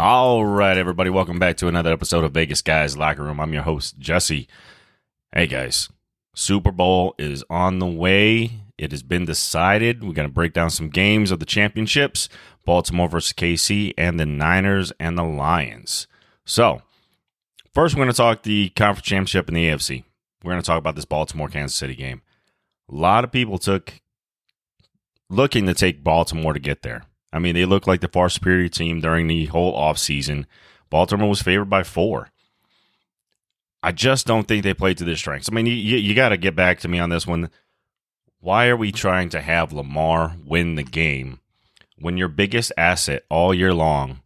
All right, everybody, welcome back to another episode of Vegas Guys Locker Room. I'm your host, Jesse. Hey, guys, Super Bowl is on the way. It has been decided. We're going to break down some games of the championships Baltimore versus KC, and the Niners and the Lions. So, first, we're going to talk the conference championship in the AFC. We're going to talk about this Baltimore Kansas City game. A lot of people took looking to take Baltimore to get there. I mean, they looked like the far superior team during the whole offseason. Baltimore was favored by four. I just don't think they played to their strengths. I mean, you, you got to get back to me on this one. Why are we trying to have Lamar win the game when your biggest asset all year long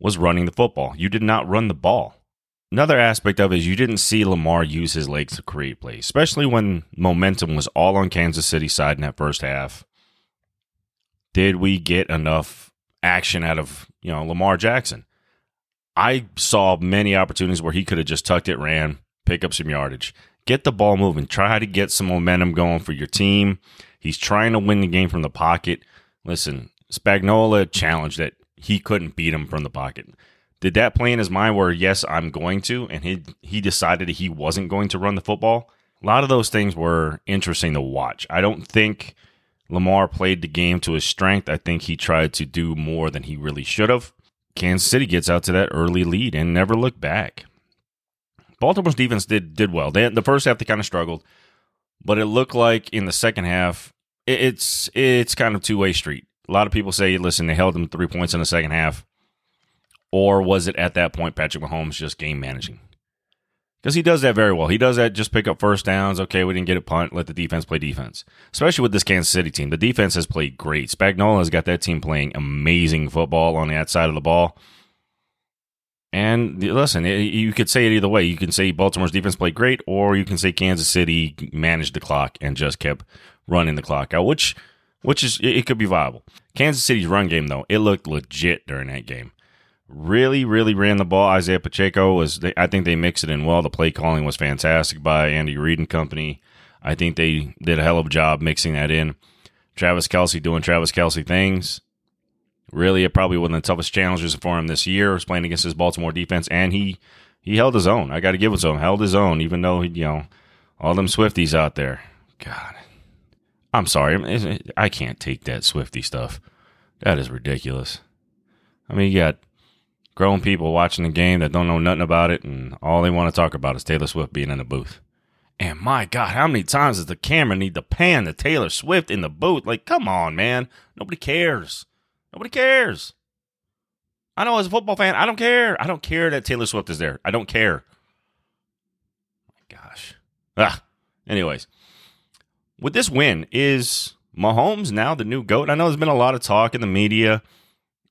was running the football? You did not run the ball. Another aspect of it is you didn't see Lamar use his legs to create plays, especially when momentum was all on Kansas City side in that first half did we get enough action out of you know Lamar Jackson? I saw many opportunities where he could have just tucked it, ran, pick up some yardage, get the ball moving, try to get some momentum going for your team. He's trying to win the game from the pocket. Listen, Spagnuolo challenged that he couldn't beat him from the pocket. Did that play in his mind where yes, I'm going to, and he he decided he wasn't going to run the football? A lot of those things were interesting to watch. I don't think Lamar played the game to his strength. I think he tried to do more than he really should have. Kansas City gets out to that early lead and never looked back. Baltimore's defense did did well. They, the first half they kind of struggled, but it looked like in the second half it, it's it's kind of two way street. A lot of people say, listen, they held them three points in the second half, or was it at that point Patrick Mahomes just game managing? Because he does that very well. He does that just pick up first downs. Okay, we didn't get a punt. Let the defense play defense. Especially with this Kansas City team, the defense has played great. Spagnuolo has got that team playing amazing football on that side of the ball. And listen, you could say it either way. You can say Baltimore's defense played great, or you can say Kansas City managed the clock and just kept running the clock out, which which is it could be viable. Kansas City's run game though, it looked legit during that game really, really ran the ball. Isaiah Pacheco was, they, I think they mixed it in well. The play calling was fantastic by Andy Reid and company. I think they did a hell of a job mixing that in. Travis Kelce doing Travis Kelce things. Really, it probably one of the toughest challenges for him this year was playing against his Baltimore defense, and he he held his own. I got to give it to him. Held his own, even though he, you know all them Swifties out there. God, I'm sorry, I can't take that Swifty stuff. That is ridiculous. I mean, you got grown people watching the game that don't know nothing about it, and all they want to talk about is Taylor Swift being in the booth. And my God, how many times does the camera need to pan to Taylor Swift in the booth? Like, come on, man. Nobody cares. Nobody cares. I know as a football fan, I don't care. I don't care that Taylor Swift is there. I don't care. My gosh. Ah. Anyways, with this win, is Mahomes now the new GOAT? I know there's been a lot of talk in the media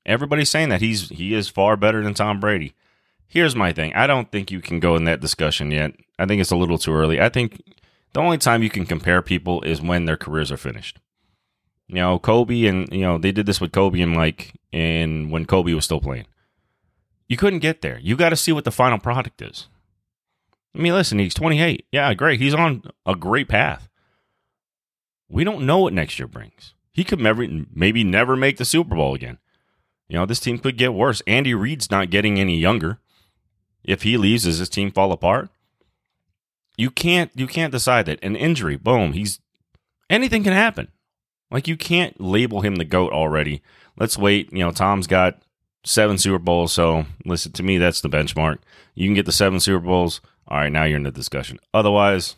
Everybody's saying that he's he is far better than Tom Brady. Here's my thing. I don't think you can go in that discussion yet. I think it's a little too early. I think the only time you can compare people is when their careers are finished. You know, Kobe and you know, they did this with Kobe and Mike and when Kobe was still playing. You couldn't get there. You got to see what the final product is. I mean, listen, he's 28. Yeah, great. He's on a great path. We don't know what next year brings. He could maybe never make the Super Bowl again. You know, this team could get worse. Andy Reid's not getting any younger. If he leaves, does this team fall apart? You can't you can't decide that. An injury, boom, he's anything can happen. Like you can't label him the GOAT already. Let's wait. You know, Tom's got seven Super Bowls, so listen to me, that's the benchmark. You can get the seven Super Bowls. All right, now you're in the discussion. Otherwise,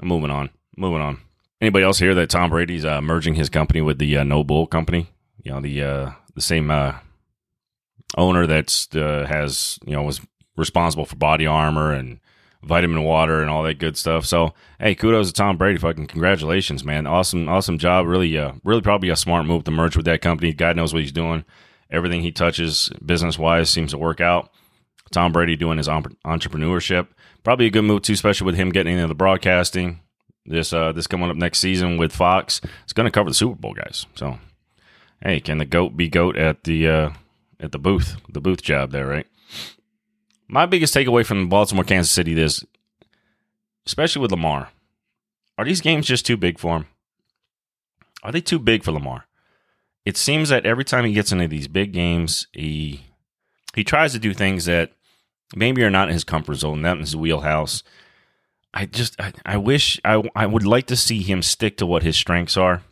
I'm moving on. Moving on. Anybody else here that Tom Brady's uh, merging his company with the uh, No Bull company? You know, the uh, the same uh, owner that's uh, has you know was responsible for body armor and vitamin water and all that good stuff. So hey, kudos to Tom Brady. Fucking congratulations, man! Awesome, awesome job. Really, uh, really probably a smart move to merge with that company. God knows what he's doing. Everything he touches, business wise, seems to work out. Tom Brady doing his entrepreneurship. Probably a good move too, especially with him getting into the broadcasting. This uh, this coming up next season with Fox. It's going to cover the Super Bowl, guys. So hey, can the goat be goat at the uh, at the booth, the booth job there, right? My biggest takeaway from Baltimore, Kansas City, this, especially with Lamar, are these games just too big for him? Are they too big for Lamar? It seems that every time he gets into these big games, he he tries to do things that maybe are not in his comfort zone, not in his wheelhouse. I just I, I wish I I would like to see him stick to what his strengths are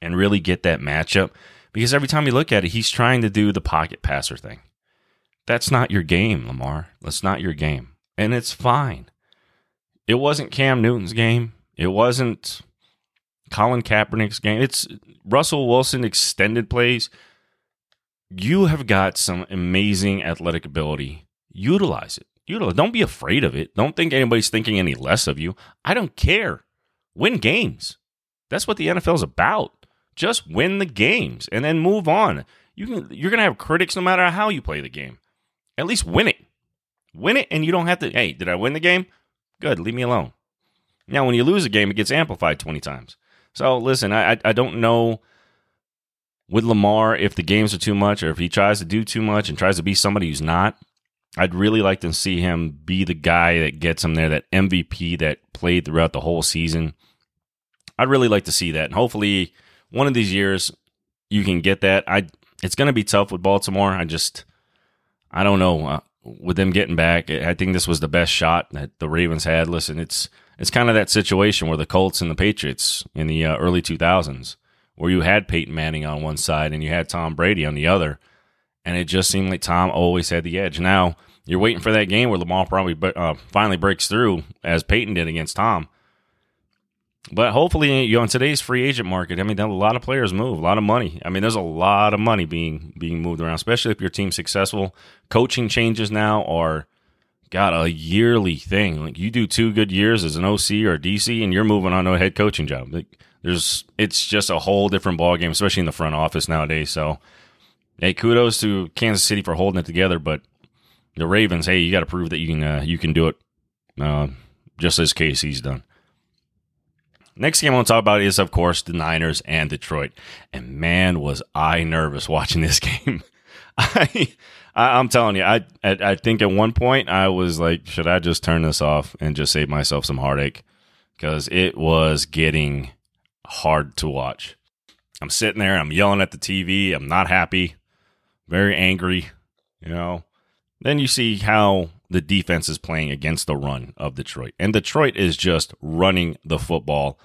and really get that matchup because every time you look at it, he's trying to do the pocket passer thing. That's not your game, Lamar. That's not your game. And it's fine. It wasn't Cam Newton's game. It wasn't Colin Kaepernick's game. It's Russell Wilson extended plays. You have got some amazing athletic ability. Utilize it. Utilize. Don't be afraid of it. Don't think anybody's thinking any less of you. I don't care. Win games. That's what the NFL is about. Just win the games and then move on. You can you're gonna have critics no matter how you play the game. At least win it. Win it and you don't have to, hey, did I win the game? Good, leave me alone. Now when you lose a game, it gets amplified 20 times. So listen, I I don't know with Lamar if the games are too much or if he tries to do too much and tries to be somebody who's not. I'd really like to see him be the guy that gets him there, that MVP that played throughout the whole season. I'd really like to see that. And hopefully one of these years you can get that. I it's going to be tough with Baltimore. I just I don't know uh, with them getting back. I think this was the best shot that the Ravens had. Listen, it's it's kind of that situation where the Colts and the Patriots in the uh, early 2000s, where you had Peyton Manning on one side and you had Tom Brady on the other, and it just seemed like Tom always had the edge. Now you're waiting for that game where Lamar probably uh, finally breaks through, as Peyton did against Tom. But hopefully, you know, in today's free agent market, I mean, a lot of players move, a lot of money. I mean, there's a lot of money being being moved around, especially if your team's successful. Coaching changes now are got a yearly thing. Like you do two good years as an OC or DC, and you're moving on to a head coaching job. Like there's, it's just a whole different ball game, especially in the front office nowadays. So, hey, kudos to Kansas City for holding it together, but the Ravens, hey, you got to prove that you can uh, you can do it, uh, just as Casey's done. Next game I want to talk about is, of course, the Niners and Detroit. And man, was I nervous watching this game. I I, am telling you, I, I, I think at one point I was like, should I just turn this off and just save myself some heartache? Because it was getting hard to watch. I'm sitting there, I'm yelling at the TV, I'm not happy, very angry, you know. Then you see how the defense is playing against the run of Detroit. And Detroit is just running the football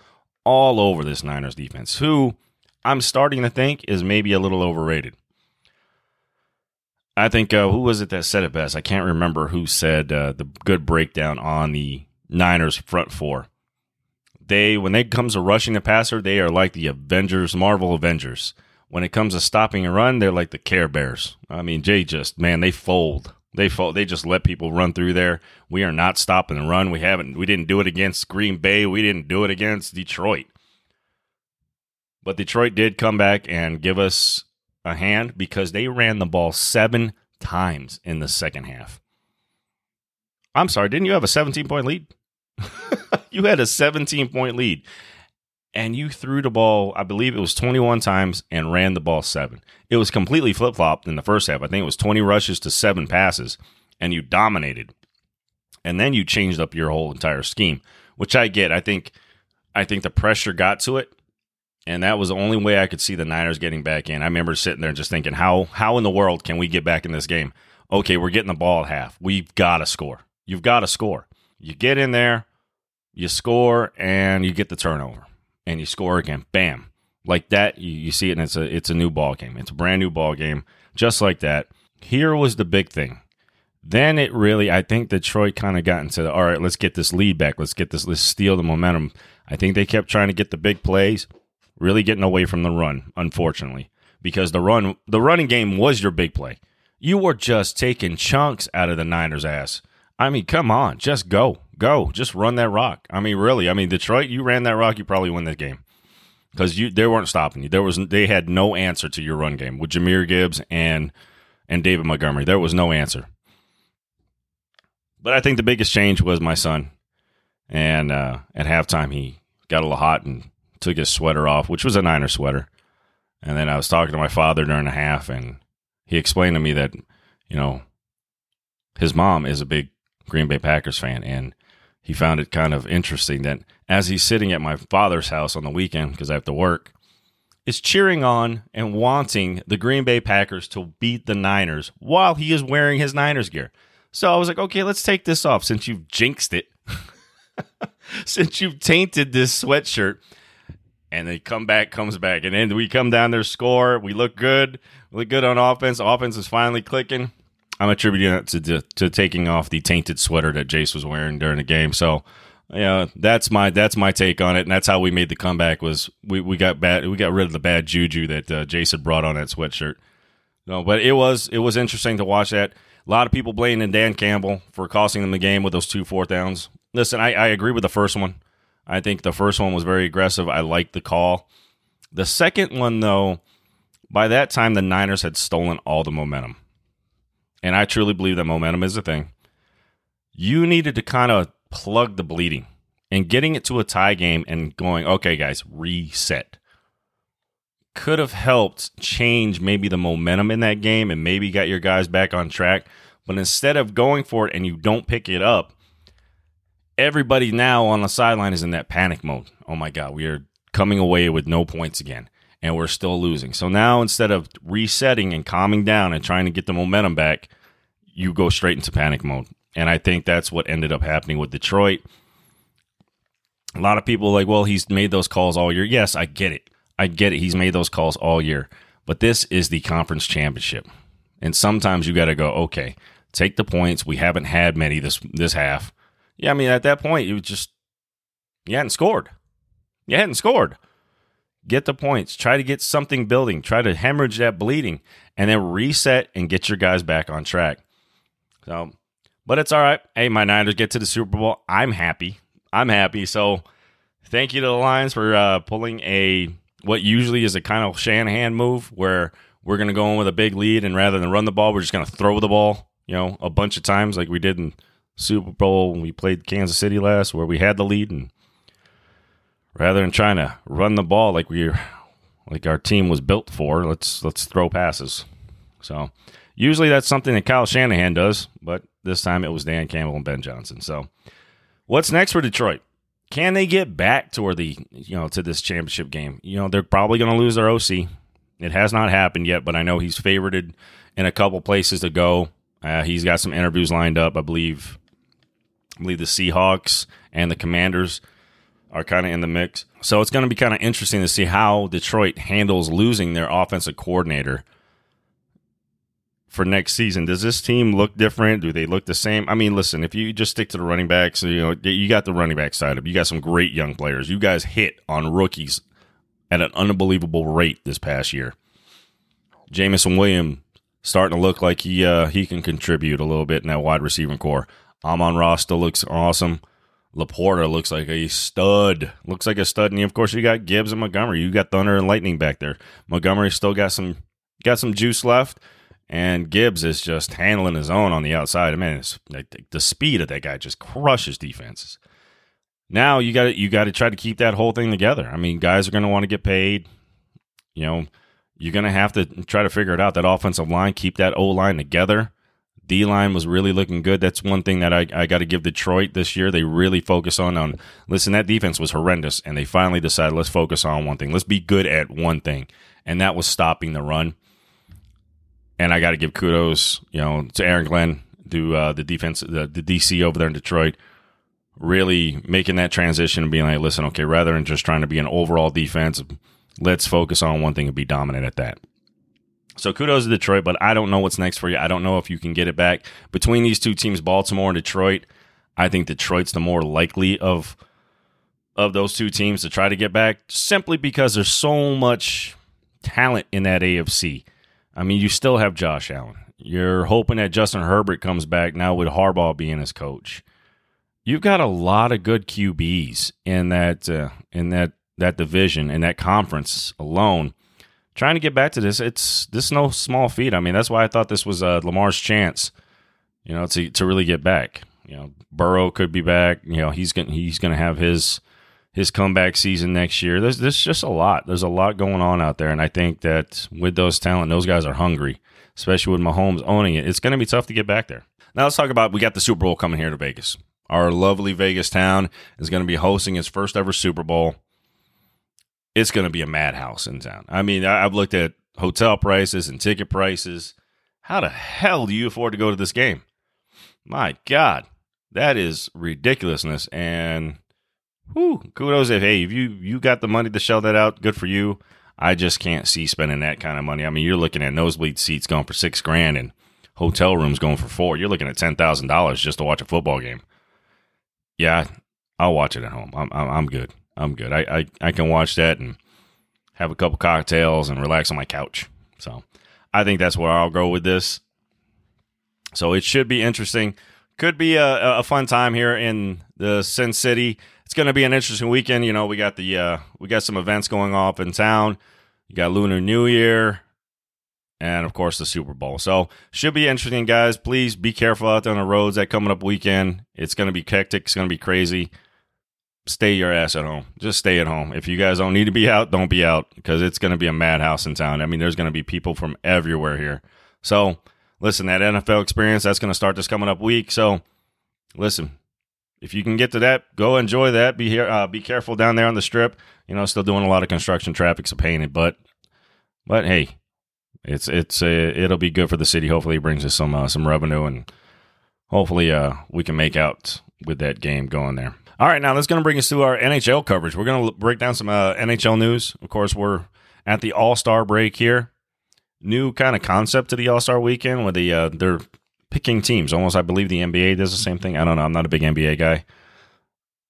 all over this Niners defense, who I'm starting to think is maybe a little overrated. I think uh, who was it that said it best? I can't remember who said uh, the good breakdown on the Niners front four. They when it comes to rushing the passer, they are like the Avengers, Marvel Avengers. When it comes to stopping a run, they're like the Care Bears. I mean, Jay just man, they fold. They fold. They just let people run through there. We are not stopping the run. We haven't. We didn't do it against Green Bay. We didn't do it against Detroit. But Detroit did come back and give us a hand because they ran the ball seven times in the second half. I'm sorry, didn't you have a 17 point lead? you had a 17 point lead and you threw the ball, I believe it was 21 times and ran the ball seven. It was completely flip flopped in the first half. I think it was 20 rushes to seven passes and you dominated. And then you changed up your whole entire scheme, which I get. I think I think the pressure got to it and that was the only way I could see the Niners getting back in. I remember sitting there just thinking, how how in the world can we get back in this game? Okay, we're getting the ball at half. We've got to score. You've got to score. You get in there, you score, and you get the turnover, and you score again. Bam, like that. You, you see it, and it's a it's a new ball game. It's a brand new ball game, just like that. Here was the big thing. Then it really, I think Detroit kind of got into the, all right, let's get this lead back. Let's get this, let's steal the momentum. I think they kept trying to get the big plays really getting away from the run, unfortunately, because the run the running game was your big play. You were just taking chunks out of the Niners' ass. I mean, come on, just go, go, just run that rock. I mean, really, I mean, Detroit, you ran that rock, you probably win that game because you they weren't stopping you. There was they had no answer to your run game with Jahmyr Gibbs and and David Montgomery. There was no answer. But I think the biggest change was my son, and uh, at halftime he got a little hot and took his sweater off, which was a Niner sweater. And then I was talking to my father during the half, and he explained to me that, you know, his mom is a big Green Bay Packers fan. And he found it kind of interesting that as he's sitting at my father's house on the weekend, because I have to work, is cheering on and wanting the Green Bay Packers to beat the Niners while he is wearing his Niners gear. So I was like, okay, let's take this off since you've jinxed it. since you've tainted this sweatshirt. And they come back, comes back. And then we come down there, score. We look good. We look good on offense. Offense is finally clicking. I'm attributing that to, to, to taking off the tainted sweater that Jace was wearing during the game. So yeah, that's my that's my take on it, and that's how we made the comeback. Was we, we got bad we got rid of the bad juju that uh, Jace had brought on that sweatshirt. No, but it was it was interesting to watch that. A lot of people blaming Dan Campbell for costing them the game with those two fourth downs. Listen, I, I agree with the first one. I think the first one was very aggressive. I liked the call. The second one, though, by that time the Niners had stolen all the momentum, and I truly believe that momentum is a thing. You needed to kind of plug the bleeding and getting it to a tie game and going, okay, guys, reset could have helped change maybe the momentum in that game and maybe got your guys back on track. But instead of going for it and you don't pick it up, everybody now on the sideline is in that panic mode. Oh my God, we are coming away with no points again and we're still losing. So now instead of resetting and calming down and trying to get the momentum back, you go straight into panic mode. And I think that's what ended up happening with Detroit. A lot of people like, well, he's made those calls all year. Yes, I get it. I get it. He's made those calls all year. But this is the conference championship. And sometimes you got to go, okay, take the points. We haven't had many this this half. Yeah, I mean, at that point, you just you hadn't scored. You hadn't scored. Get the points. Try to get something building. Try to hemorrhage that bleeding, and then reset and get your guys back on track. So but it's all right. Hey, my Niners get to the Super Bowl. I'm happy. I'm happy. So thank you to the Lions for uh, pulling a what usually is a kind of Shanahan move where we're going to go in with a big lead and rather than run the ball, we're just going to throw the ball, you know, a bunch of times like we did in Super Bowl when we played Kansas City last where we had the lead and rather than trying to run the ball like we like our team was built for, let's let's throw passes. So, usually that's something that Kyle Shanahan does, but this time it was Dan Campbell and Ben Johnson. So, what's next for Detroit? Can they get back to where the you know to this championship game? You know they're probably going to lose their OC. It has not happened yet, but I know he's favorited in a couple places to go. Uh, he's got some interviews lined up. I believe, I believe the Seahawks and the Commanders are kind of in the mix. So it's going to be kind of interesting to see how Detroit handles losing their offensive coordinator for next season. Does this team look different? Do they look the same? I mean, listen, if you just stick to the running backs, you know, you got the running back side of you got some great young players. You guys hit on rookies at an unbelievable rate this past year. Jameson Williams starting to look like he uh, he can contribute a little bit in that wide receiving core. Amon-Ra still looks awesome. LaPorta looks like a stud. Looks like a stud. And of course, you got Gibbs and Montgomery. You got Thunder and Lightning back there. Montgomery still got some got some juice left. And Gibbs is just handling his own on the outside. I mean, the speed of that guy just crushes defenses. Now you got to you got to try to keep that whole thing together. I mean, guys are going to want to get paid. You know, you're going to have to try to figure it out. That offensive line, keep that O line together. D line was really looking good. That's one thing that I, I got to give Detroit this year. They really focus on on. Listen, that defense was horrendous, and they finally decided let's focus on one thing. Let's be good at one thing, and that was stopping the run and I got to give kudos, you know, to Aaron Glenn, to uh, the defense, the, the DC over there in Detroit, really making that transition and being like, listen, okay, rather than just trying to be an overall defense, let's focus on one thing and be dominant at that. So kudos to Detroit, but I don't know what's next for you. I don't know if you can get it back between these two teams, Baltimore and Detroit. I think Detroit's the more likely of of those two teams to try to get back, simply because there's so much talent in that AFC. I mean, you still have Josh Allen. You're hoping that Justin Herbert comes back now with Harbaugh being his coach. You've got a lot of good QBs in that uh, in that that division in that conference alone. Trying to get back to this, it's this is no small feat. I mean, that's why I thought this was uh, Lamar's chance, you know, to to really get back. You know, Burrow could be back. You know, he's going he's to have his his comeback season next year. There's there's just a lot. There's a lot going on out there, and I think that with those talent, those guys are hungry, especially with Mahomes owning it. It's to be tough to get back there. Now let's talk about we got the Super Bowl coming here to Vegas. Our lovely Vegas town is going to be hosting its first ever Super Bowl. It's going to be a madhouse in town. I mean, I, I've looked at hotel prices and ticket prices. How the hell do you afford to go to this game? My God, that is ridiculousness. And whew, kudos if hey, if you you got the money to shell that out, good for you. I just can't see spending that kind of money. I mean, you're looking at nosebleed seats going for six grand and hotel rooms going for four. You're looking at ten thousand dollars just to watch a football game. Yeah, I'll watch it at home. I'm I'm, I'm good. I'm good. I, I I can watch that and have a couple cocktails and relax on my couch. So I think that's where I'll go with this. So it should be interesting. Could be a, a fun time here in the Sin City. It's going to be an interesting weekend. You know, we got the uh, we got some events going off in town. You got Lunar New Year, and of course the Super Bowl. So should be interesting, guys. Please be careful out there on the roads that coming up weekend. It's going to be hectic. It's going to be crazy. Stay your ass at home. Just stay at home. If you guys don't need to be out, don't be out because it's going to be a madhouse in town. I mean, there's going to be people from everywhere here. So listen, that NFL experience that's going to start this coming up week. So listen, if you can get to that, go enjoy that. Be here. Uh, be careful down there on the strip. You know, still doing a lot of construction. Traffic's a pain, but but hey, it's it's uh, it'll be good for the city. Hopefully, it brings us some uh, some revenue, and hopefully, uh, we can make out with that game going there. All right, now that's going to bring us to our NHL coverage. We're going to break down some uh, NHL news. Of course, we're at the All Star break here. New kind of concept to the All Star weekend where the uh, they're picking teams. Almost, I believe the NBA does the same thing. I don't know. I'm not a big NBA guy.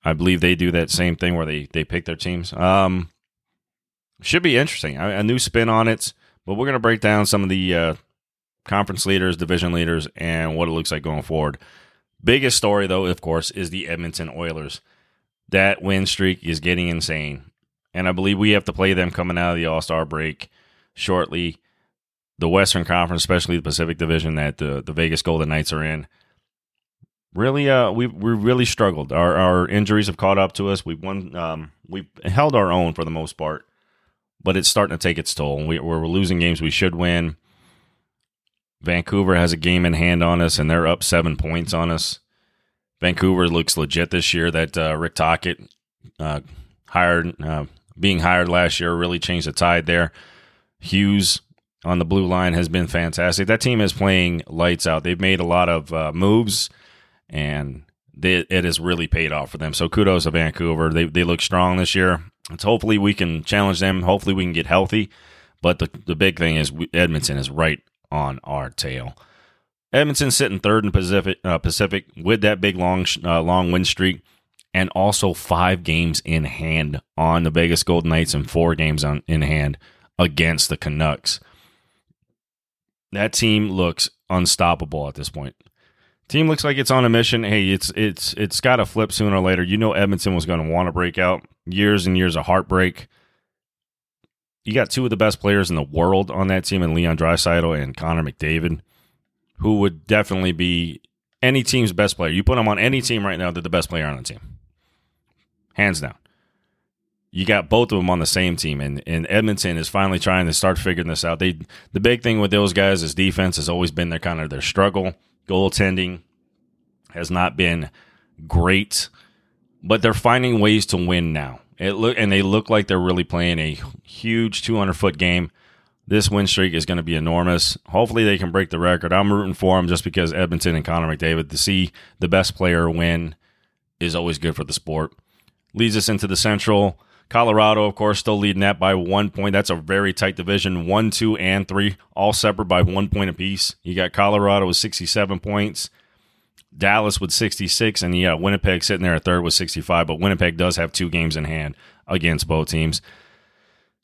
I believe they do that same thing where they they pick their teams. Um, should be interesting. A, a new spin on it. But we're going to break down some of the uh, conference leaders, division leaders, and what it looks like going forward. Biggest story, though, of course, is the Edmonton Oilers. That win streak is getting insane. And I believe we have to play them coming out of the All Star break shortly. The Western Conference, especially the Pacific Division that the, the Vegas Golden Knights are in, really uh we we really struggled. Our our injuries have caught up to us. We've won um we've held our own for the most part but it's starting to take its toll. We, we're losing games we should win. Vancouver has a game in hand on us, and they're up seven points on us. Vancouver looks legit this year. That uh, Rick Tocchet uh, hired, uh, being hired last year, really changed the tide there. Hughes on the blue line has been fantastic. That team is playing lights out. They've made a lot of uh, moves, and they, it has really paid off for them. So kudos to Vancouver. They they look strong this year. It's hopefully we can challenge them. Hopefully we can get healthy. But the the big thing is Edmonton is right on our tail. Edmonton sitting third in Pacific uh, Pacific with that big long uh, long win streak, and also five games in hand on the Vegas Golden Knights and four games on in hand against the Canucks. That team looks unstoppable at this point. Team looks like it's on a mission. Hey, it's it's it's got to flip sooner or later. You know Edmonton was going to want to break out. Years and years of heartbreak. You got two of the best players in the world on that team, and Leon Draisaitl and Connor McDavid, who would definitely be any team's best player. You put them on any team right now, they're the best player on the team, hands down. You got both of them on the same team, and, and Edmonton is finally trying to start figuring this out. They the big thing with those guys is defense has always been their kind of their struggle Goaltending has not been great, but they're finding ways to win now. It look and they look like they're really playing a huge 200 foot game. This win streak is going to be enormous. Hopefully, they can break the record. I'm rooting for them just because Edmonton and Connor McDavid to see the best player win is always good for the sport. Leads us into the Central. Colorado, of course, still leading that by one point. That's a very tight division. One, two, and three, all separate by one point apiece. You got Colorado with 67 points, Dallas with 66, and yeah, Winnipeg sitting there at third with 65. But Winnipeg does have two games in hand against both teams.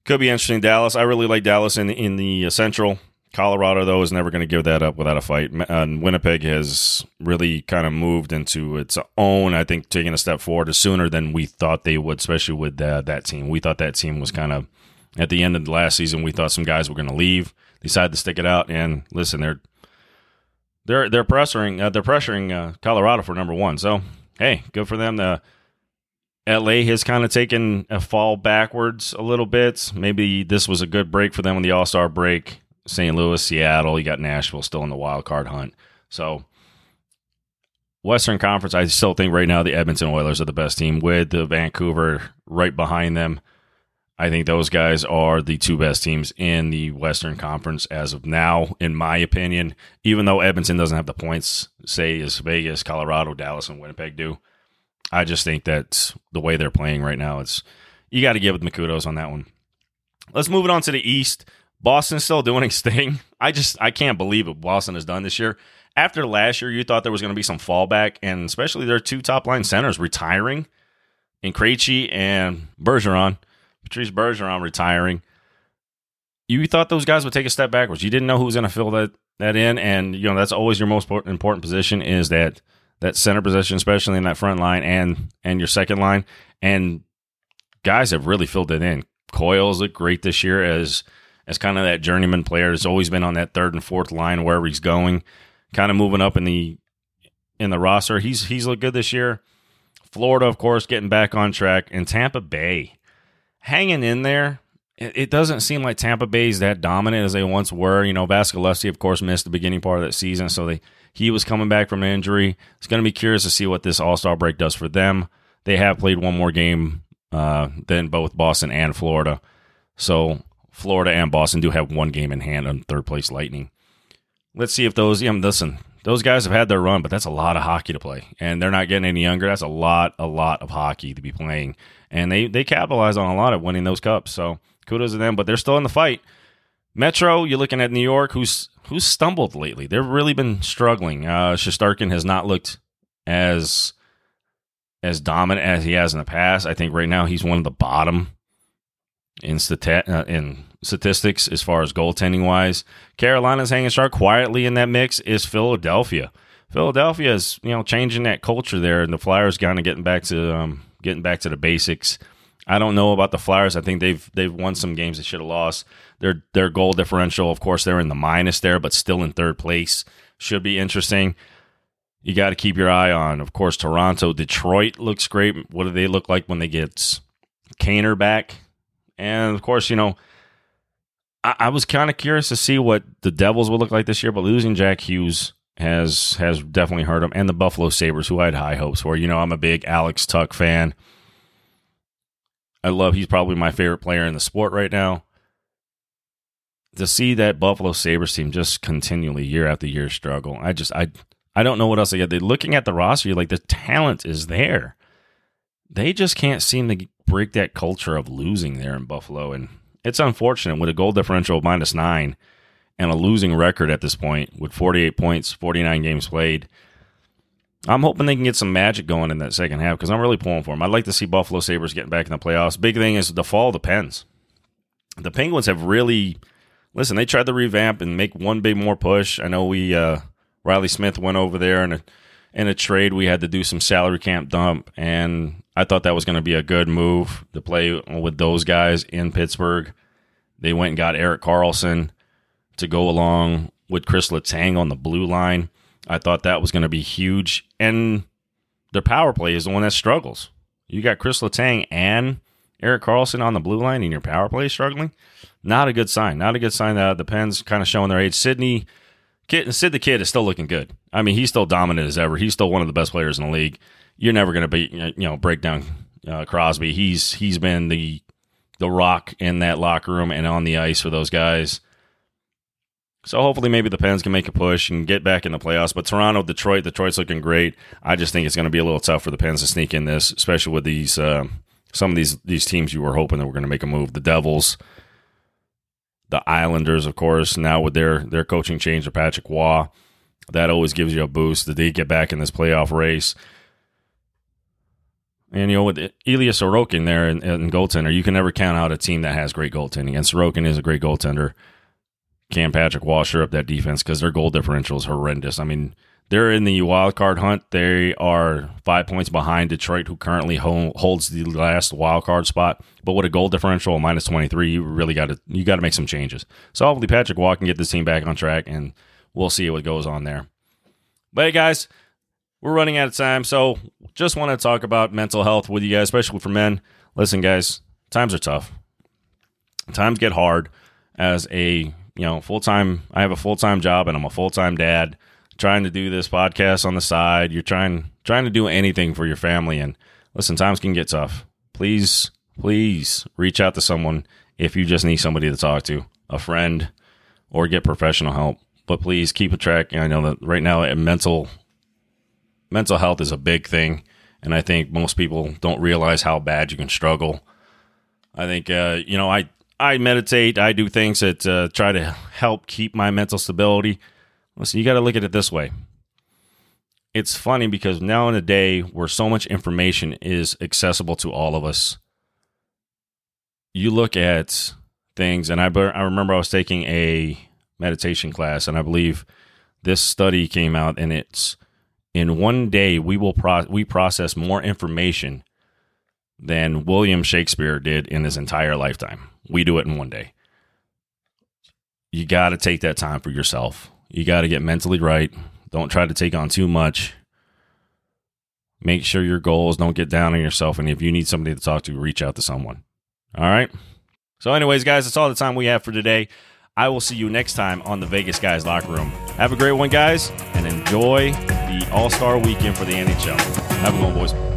Could be interesting. Dallas. I really like Dallas in the, in the Central. Colorado, though, is never going to give that up without a fight. And Winnipeg has really kind of moved into its own, I think, taking a step forward sooner than we thought they would, especially with uh, that team. We thought that team was kind of, at the end of the last season, we thought some guys were going to leave, decided to stick it out. And listen, they're they're they're pressuring uh, they're pressuring uh, Colorado for number one. So hey, good for them. The LA has kind of taken a fall backwards a little bit. Maybe this was a good break for them on the All Star break. St. Louis, Seattle. You got Nashville still in the wild card hunt. So Western Conference, I still think right now the Edmonton Oilers are the best team with the Vancouver right behind them. I think those guys are the two best teams in the Western Conference as of now, in my opinion. Even though Edmonton doesn't have the points, say as Vegas, Colorado, Dallas, and Winnipeg do, I just think that the way they're playing right now, it's you got to give them kudos on that one. Let's move it on to the East. Boston's still doing its thing. I just I can't believe what Boston has done this year. After last year, you thought there was going to be some fallback, and especially their two top line centers retiring in Krejci and Bergeron Patrice Bergeron retiring. You thought those guys would take a step backwards. You didn't know who was going to fill that that in, and you know that's always your most important position is that that center position, especially in that front line and and your second line. And guys have really filled it in. Coyle's looked great this year as as kind of that journeyman player. Has always been on that third and fourth line wherever he's going, kind of moving up in the in the roster. He's he's looked good this year. Florida, of course, getting back on track, and Tampa Bay hanging in there. It doesn't seem like Tampa Bay is that dominant as they once were. You know, Vasilevskiy, of course, missed the beginning part of that season, so they he was coming back from injury. It's going to be curious to see what this All Star break does for them. They have played one more game uh, than both Boston and Florida, so Florida and Boston do have one game in hand on third place Lightning. Let's see if those. Yeah, listen, those guys have had their run, but that's a lot of hockey to play, and they're not getting any younger. That's a lot, a lot of hockey to be playing and they they capitalize on a lot of winning those cups. So kudos to them, but they're still in the fight. Metro, you're looking at New York, who's who's stumbled lately. They've really been struggling. Uh, Shesterkin has not looked as as dominant as he has in the past. I think right now he's one of the bottom in uh, in statistics as far as goaltending wise. Carolina's hanging sharp quietly in that mix is Philadelphia. Philadelphia is you know changing that culture there, and the Flyers kind of getting back to um, getting back to the basics. I don't know about the Flyers. I think they've they've won some games they should have lost. Their their goal differential, of course, they're in the minus there, but still in third place. Should be interesting. You got to keep your eye on, of course, Toronto. Detroit looks great. What do they look like when they get Kaner back? And of course, you know, I, I was kind of curious to see what the Devils would look like this year, but losing Jack Hughes has has definitely hurt him, and the Buffalo Sabres, who I had high hopes for. You know, I'm a big Alex Tuch fan. I love he's probably my favorite player in the sport right now. To see that Buffalo Sabres team just continually year after year struggle, I just I I don't know what else they get. They're looking at the roster, like the talent is there. They just can't seem to break that culture of losing there in Buffalo, and it's unfortunate with a goal differential of minus nine and a losing record at this point with 48 points, 49 games played. I'm hoping they can get some magic going in that second half because I'm really pulling for them. I'd like to see Buffalo Sabres getting back in the playoffs. Big thing is the fall depends. the Penguins have really, listen, they tried to revamp and make one big more push. I know we, uh, Reilly Smith went over there and in a trade we had to do some salary camp dump and I thought that was going to be a good move to play with those guys in Pittsburgh. They went and got Erik Karlsson to go along with Chris Letang on the blue line. I thought that was going to be huge. And their power play is the one that struggles. You got Chris Letang and Erik Karlsson on the blue line, and your power play is struggling. Not a good sign. Not a good sign that the Pens kind of showing their age. Sidney, kid, Sid the kid is still looking good. I mean, he's still dominant as ever. He's still one of the best players in the league. You're never going to be, you know, break down uh, Crosby. He's he's been the the rock in that locker room and on the ice for those guys. So hopefully, maybe the Pens can make a push and get back in the playoffs. But Toronto, Detroit, Detroit's looking great. I just think it's going to be a little tough for the Pens to sneak in this, especially with these uh, some of these these teams you were hoping that were going to make a move. The Devils, the Islanders, of course, now with their their coaching change of Patrick Roy, that always gives you a boost. That they get back in this playoff race. And you know, with Ilya Sorokin there in, in goaltender, you can never count out a team that has great goaltending. And Sorokin is a great goaltender. Cam Patrick Washer up that defense because their goal differential is horrendous. I mean, they're in the wild card hunt. They are five points behind Detroit, who currently holds the last wild card spot. But with a goal differential of minus twenty three, you really got to you got to make some changes. So hopefully Patrick Roy can get this team back on track, and we'll see what goes on there. But hey, guys, we're running out of time, so just want to talk about mental health with you guys, especially for men. Listen, guys, times are tough. Times get hard as a you know, full time. I have a full time job and I'm a full time dad. Trying to do this podcast on the side. You're trying trying to do anything for your family. And listen, times can get tough. Please please reach out to someone if you just need somebody to talk to, a friend, or get professional help. But please keep a track. I know that right now mental mental health is a big thing, and I think most people don't realize how bad you can struggle. I think uh, you know I I meditate. I do things that uh, try to help keep my mental stability. Listen, you got to look at it this way. It's funny because now in a day where so much information is accessible to all of us, you look at things, and I, I remember I was taking a meditation class, and I believe this study came out, and it's in one day we will pro- we process more information than William Shakespeare did in his entire lifetime. We do it in one day. You got to take that time for yourself. You got to get mentally right. Don't try to take on too much. Make sure your goals don't get down on yourself. And if you need somebody to talk to, reach out to someone. All right. So, anyways, guys, that's all the time we have for today. I will see you next time on the Vegas Guys Locker Room. Have a great one, guys, and enjoy the All Star weekend for the NHL. Have a good one, boys.